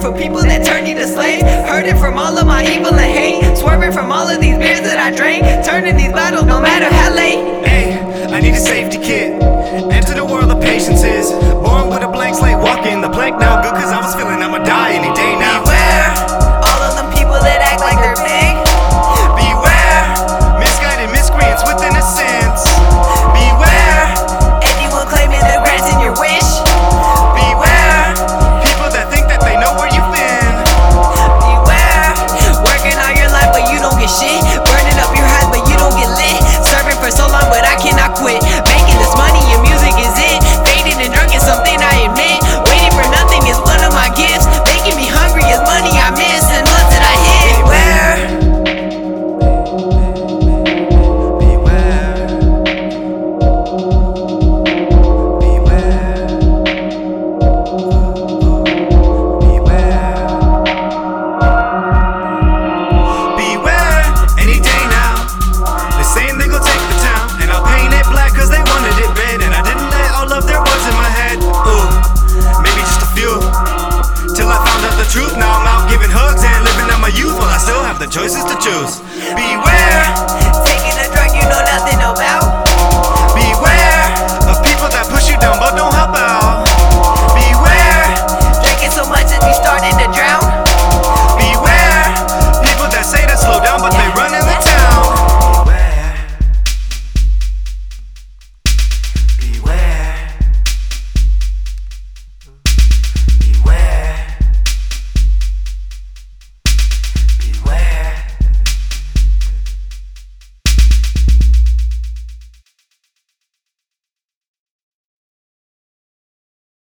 For people that turn you to slaves. Hurting from all of my evil and hate. Swerving from all of these beers that I drank. Turning these bottles no matter how late. Hey, I need a safety kit. Enter the world of patience is. Born with a blank slate, walking the plank now good cause I was feeling I'm a choices to choose. Beware.